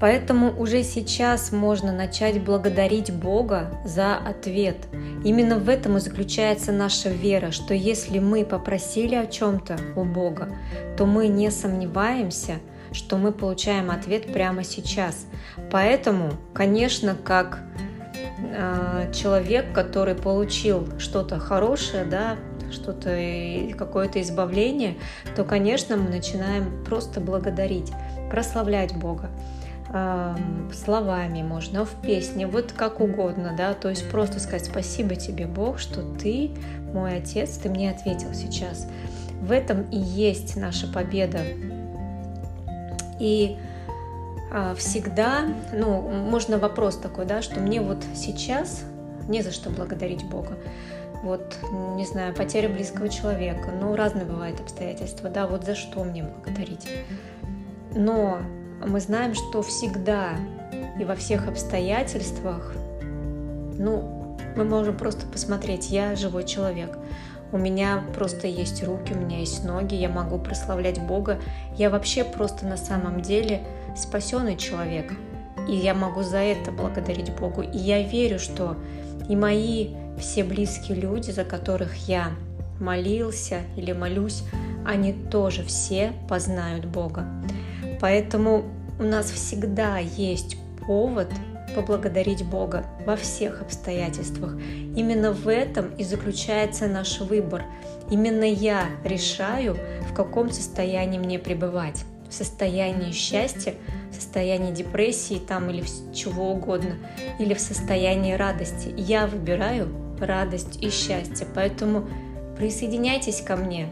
Поэтому уже сейчас можно начать благодарить Бога за ответ. Именно в этом и заключается наша вера, что если мы попросили о чем-то у Бога, то мы не сомневаемся, что мы получаем ответ прямо сейчас. Поэтому, конечно, как э, человек, который получил что-то хорошее, да, что-то, какое-то избавление, то, конечно, мы начинаем просто благодарить, прославлять Бога словами можно, в песне, вот как угодно, да, то есть просто сказать спасибо тебе, Бог, что ты мой отец, ты мне ответил сейчас. В этом и есть наша победа. И а, всегда, ну, можно вопрос такой, да, что мне вот сейчас не за что благодарить Бога. Вот, не знаю, потеря близкого человека, ну, разные бывают обстоятельства, да, вот за что мне благодарить. Но мы знаем, что всегда и во всех обстоятельствах, ну, мы можем просто посмотреть, я живой человек, у меня просто есть руки, у меня есть ноги, я могу прославлять Бога, я вообще просто на самом деле спасенный человек, и я могу за это благодарить Богу. И я верю, что и мои все близкие люди, за которых я молился или молюсь, они тоже все познают Бога. Поэтому у нас всегда есть повод поблагодарить Бога во всех обстоятельствах. Именно в этом и заключается наш выбор. Именно я решаю, в каком состоянии мне пребывать. В состоянии счастья, в состоянии депрессии там или чего угодно, или в состоянии радости. Я выбираю радость и счастье. Поэтому присоединяйтесь ко мне.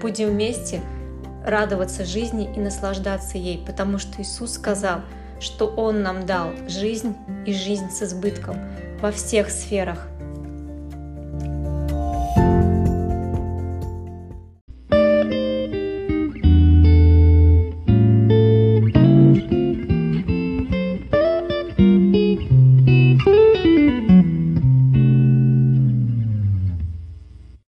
Будем вместе радоваться жизни и наслаждаться ей, потому что Иисус сказал, что Он нам дал жизнь и жизнь с избытком во всех сферах.